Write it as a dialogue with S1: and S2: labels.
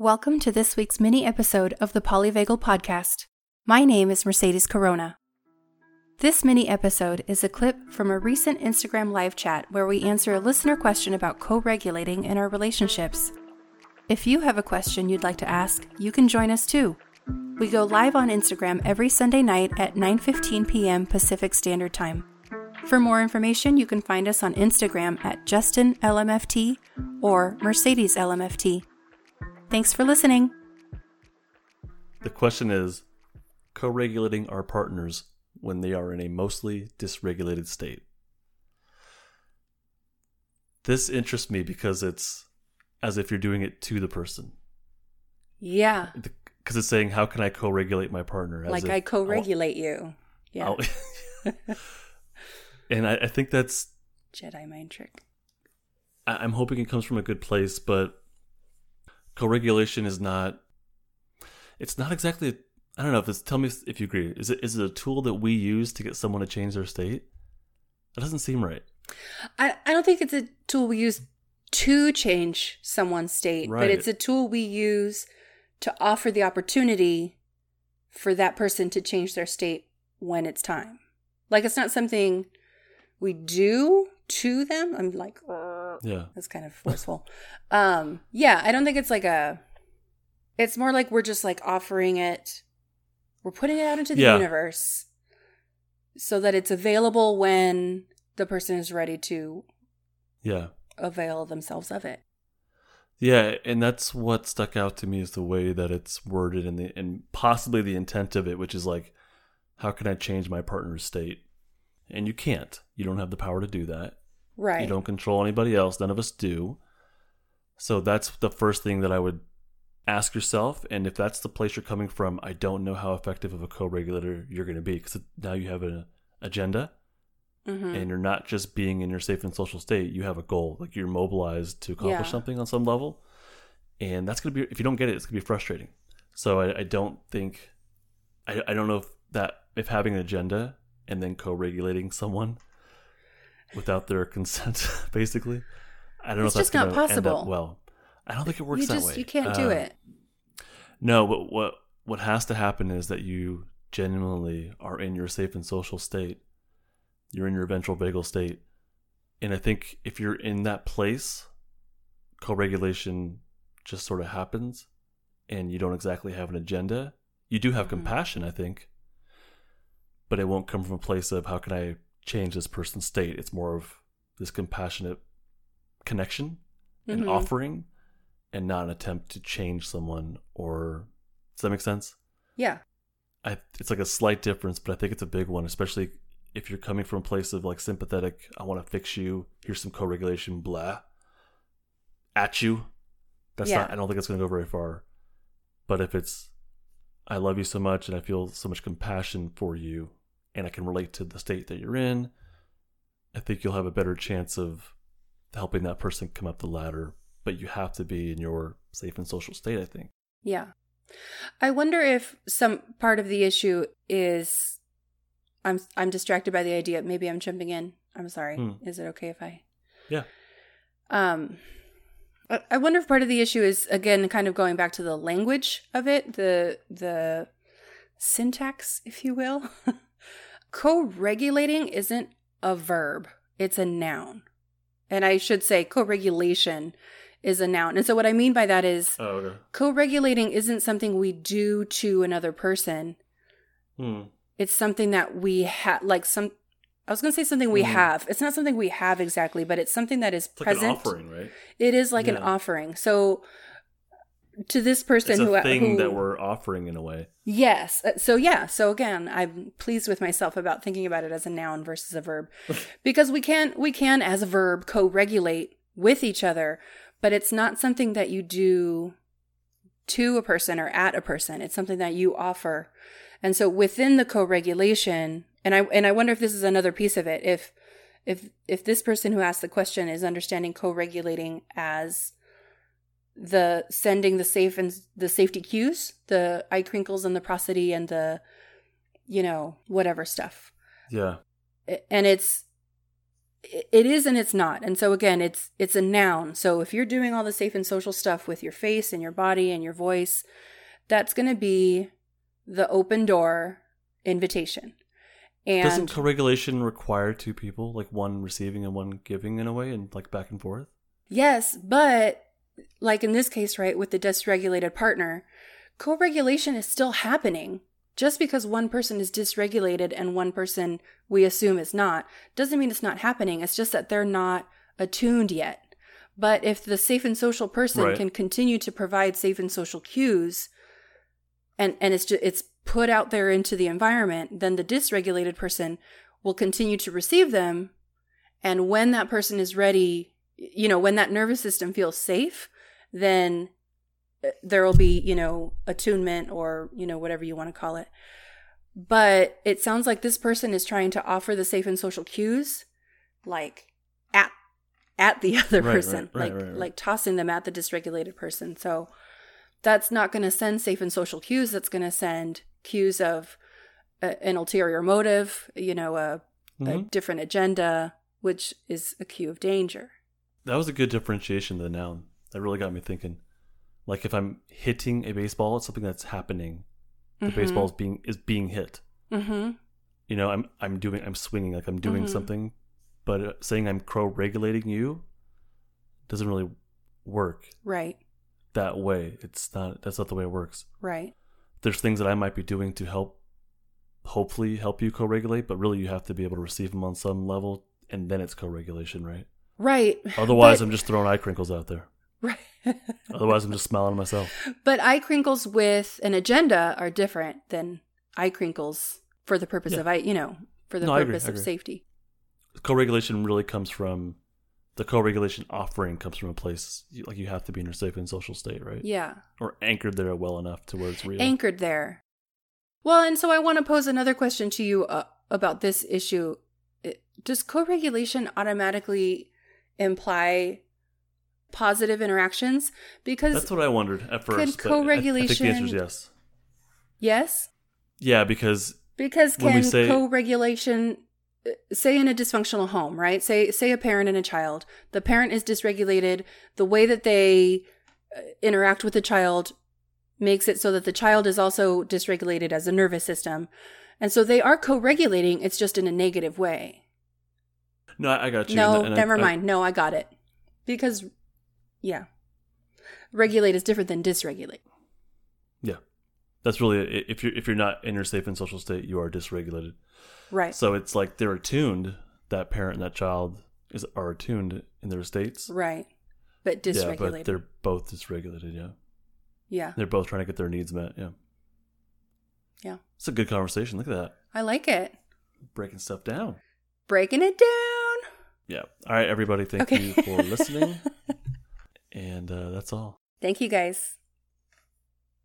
S1: Welcome to this week's mini episode of the Polyvagal Podcast. My name is Mercedes Corona. This mini episode is a clip from a recent Instagram live chat where we answer a listener question about co regulating in our relationships. If you have a question you'd like to ask, you can join us too. We go live on Instagram every Sunday night at 9:15 p.m. Pacific Standard Time. For more information, you can find us on Instagram at JustinLMFT or MercedesLMFT. Thanks for listening.
S2: The question is co regulating our partners when they are in a mostly dysregulated state. This interests me because it's as if you're doing it to the person.
S1: Yeah.
S2: Because it's saying, How can I co regulate my partner? As
S1: like I co regulate you. Yeah.
S2: And I, I think that's,
S1: Jedi mind trick.
S2: I- I'm hoping it comes from a good place, but co regulation is not, it's not exactly, I don't know if it's, tell me if- if you agree. Is it, is it a tool that we use to get someone to change their state? That doesn't seem right.
S1: I, I don't think it's a tool we use to change someone's state, but it's a tool we use to offer the opportunity for that person to change their state when it's time. Like it's not something we do to them. I'm like,
S2: Yeah.
S1: that's kind of forceful. um, yeah, I don't think it's like a. It's more like we're just like offering it. We're putting it out into the
S2: Yeah.
S1: universe, so that it's available when the person is ready to
S2: Yeah.
S1: avail themselves of it.
S2: Yeah, and that's what stuck out to me is the way that it's worded and the and possibly the intent of it, which is like, how can I change my partner's state? And you can't. You don't have the power to do that.
S1: Right.
S2: You don't control anybody else. None of us do. So that's the first thing that I would ask yourself. And if that's the place you're coming from, I don't know how effective of a co-regulator you're going to be because now you have an agenda
S1: Mhm.
S2: and you're not just being in your safe and social state you have a goal like you're mobilized to accomplish
S1: Yeah.
S2: something on some level and that's going to be if you don't get it it's going to be frustrating so i, I don't think I, I don't know if that if having an agenda and then co-regulating someone without their consent basically i don't know
S1: It's
S2: if that's
S1: just not possible.
S2: well i don't think it works
S1: you
S2: that
S1: just
S2: way
S1: you can't do
S2: Uh,
S1: it.
S2: no, but what what has to happen is that you genuinely are in your safe and social state. You're in your ventral vagal state. And I think if you're in that place, co-regulation just sort of happens and you don't exactly have an agenda. You do have
S1: Mhm.
S2: compassion, I think. But it won't come from a place of how can I change this person's state? It's more of this compassionate connection and
S1: Mhm.
S2: offering and not an attempt to change someone or does that make sense
S1: Yeah.
S2: I, it's like a slight difference but i think it's a big one especially if you're coming from a place of like sympathetic i want to fix you here's some co-regulation blah at you that's
S1: Yeah.
S2: not i don't think it's going to go very far but if it's i love you so much and i feel so much compassion for you and i can relate to the state that you're in i think you'll have a better chance of helping that person come up the ladder but you have to be in your safe and social state i think
S1: Yeah. I wonder if some part of the issue is I'm I'm distracted by the idea. Maybe I'm jumping in. I'm sorry.
S2: Hmm.
S1: Is it okay if I
S2: Yeah.
S1: Um I I wonder if part of the issue is again kind of going back to the language of it, the the syntax, if you will. Co-regulating isn't a verb, it's a noun. And I should say co-regulation is a noun. And so what I mean by that is
S2: oh okay
S1: co-regulating isn't something we do to another person.
S2: hmm.
S1: It's something that we have like some I was going to say something we
S2: Mhm.
S1: have. It's not something we have exactly, but it's something that is
S2: it's like
S1: present.
S2: an offering right
S1: It is like an offering. So to this person
S2: it's a
S1: who
S2: thing
S1: who
S2: that we're offering in a way
S1: Yes. Uh, So yeah, so again, I'm pleased with myself about thinking about it as a noun versus a verb. because we can we can as a verb co-regulate with each other, but it's not something that you do to a person or at a person. It's something that you offer. And so within the co-regulation, and I and I wonder if this is another piece of it. If if if this person who asked the question is understanding co-regulating as the sending the safe and the safety cues, the eye crinkles and the prosody and the you know, whatever stuff.
S2: yeah
S1: And it's it is and it's not. And so again, it's it's a noun. So if you're doing all the safe and social stuff with your face and your body and your voice, that's going to be the open door invitation. And
S2: Doesn't co-regulation require two people, like one receiving and one giving in a way, and like back and forth?
S1: Yes, but like in this case, right, with the dysregulated partner, co regulation is still happening. Just because one person is dysregulated and one person we assume is not, doesn't mean it's not happening. It's just that they're not attuned yet. But if the safe and social person
S2: Right.
S1: can continue to provide safe and social cues, and and it's just, it's put out there into the environment, then the dysregulated person will continue to receive them. And when that person is ready, you know, when that nervous system feels safe, then uh, there will be, you know, attunement or, you know, whatever you want to call it. But it sounds like this person is trying to offer the safe and social cues like at at the other
S2: Right,
S1: person,
S2: right, right,
S1: like like tossing them at the dysregulated person. So that's not going to send safe and social cues. That's going to send cues of a, an ulterior motive, you know, a, a
S2: Mhm.
S1: different agenda, which is a cue of danger.
S2: That was a good differentiation of the noun. That really got me thinking. Like if I'm hitting a baseball, it's something that's happening. The baseball is being is being hit.
S1: Mm-hmm.
S2: You know, I'm I'm doing I'm swinging like I'm doing
S1: Mhm.
S2: something, but uh, saying I'm co-regulating you doesn't really work
S1: Right.
S2: that way. It's not. That's not the way it works.
S1: Right.
S2: There's things that I might be doing to help, hopefully help you co-regulate, but really you have to be able to receive them on some level, and then it's co-regulation, right?
S1: Right.
S2: Otherwise,
S1: But-
S2: I'm just throwing eye crinkles out there.
S1: Right.
S2: Otherwise, I'm just smiling myself.
S1: but eye crinkles with an agenda are different than eye crinkles for the purpose
S2: Yeah.
S1: of eye, you know, for the
S2: No, I agree,
S1: purpose of safety.
S2: Co-regulation really comes from the co-regulation offering comes from a place like you have to be in a safe and social state, right?
S1: Yeah.
S2: Or anchored there well enough to where it's real.
S1: Anchored there. Well, and so I want to pose another question to you uh, about this issue. Does co-regulation automatically imply positive interactions? Because
S2: That's what I wondered at first. but I- I, think
S1: co-regulation-
S2: the answer is yes.
S1: yes,
S2: Yeah, because
S1: Because can
S2: say-
S1: co-regulation uh, say in a dysfunctional home, right? Say say a parent and a child. The parent is dysregulated. The way that they uh, interact with the child makes it so that the child is also dysregulated as a nervous system. And so they are co-regulating, it's just in a negative way.
S2: No, I I got you.
S1: no,
S2: and
S1: never
S2: I-
S1: mind. no, I got it. Because yeah. Regulate is different than dysregulate.
S2: yeah, that's really i- if you're if you're not in your safe and social state, you are dysregulated.
S1: Right.
S2: So it's like they're attuned. That parent and that child is are attuned in their states.
S1: right. But
S2: Yeah, but they're both dysregulated. Yeah,
S1: yeah.
S2: they're both trying to get their needs met. Yeah,
S1: Yeah.
S2: it's a good conversation. Look at that,
S1: I like it.
S2: breaking stuff down.
S1: Breaking it down.
S2: Yeah. All right, everybody. Thank
S1: Okay.
S2: you for listening. and uh, that's all.
S1: Thank you guys.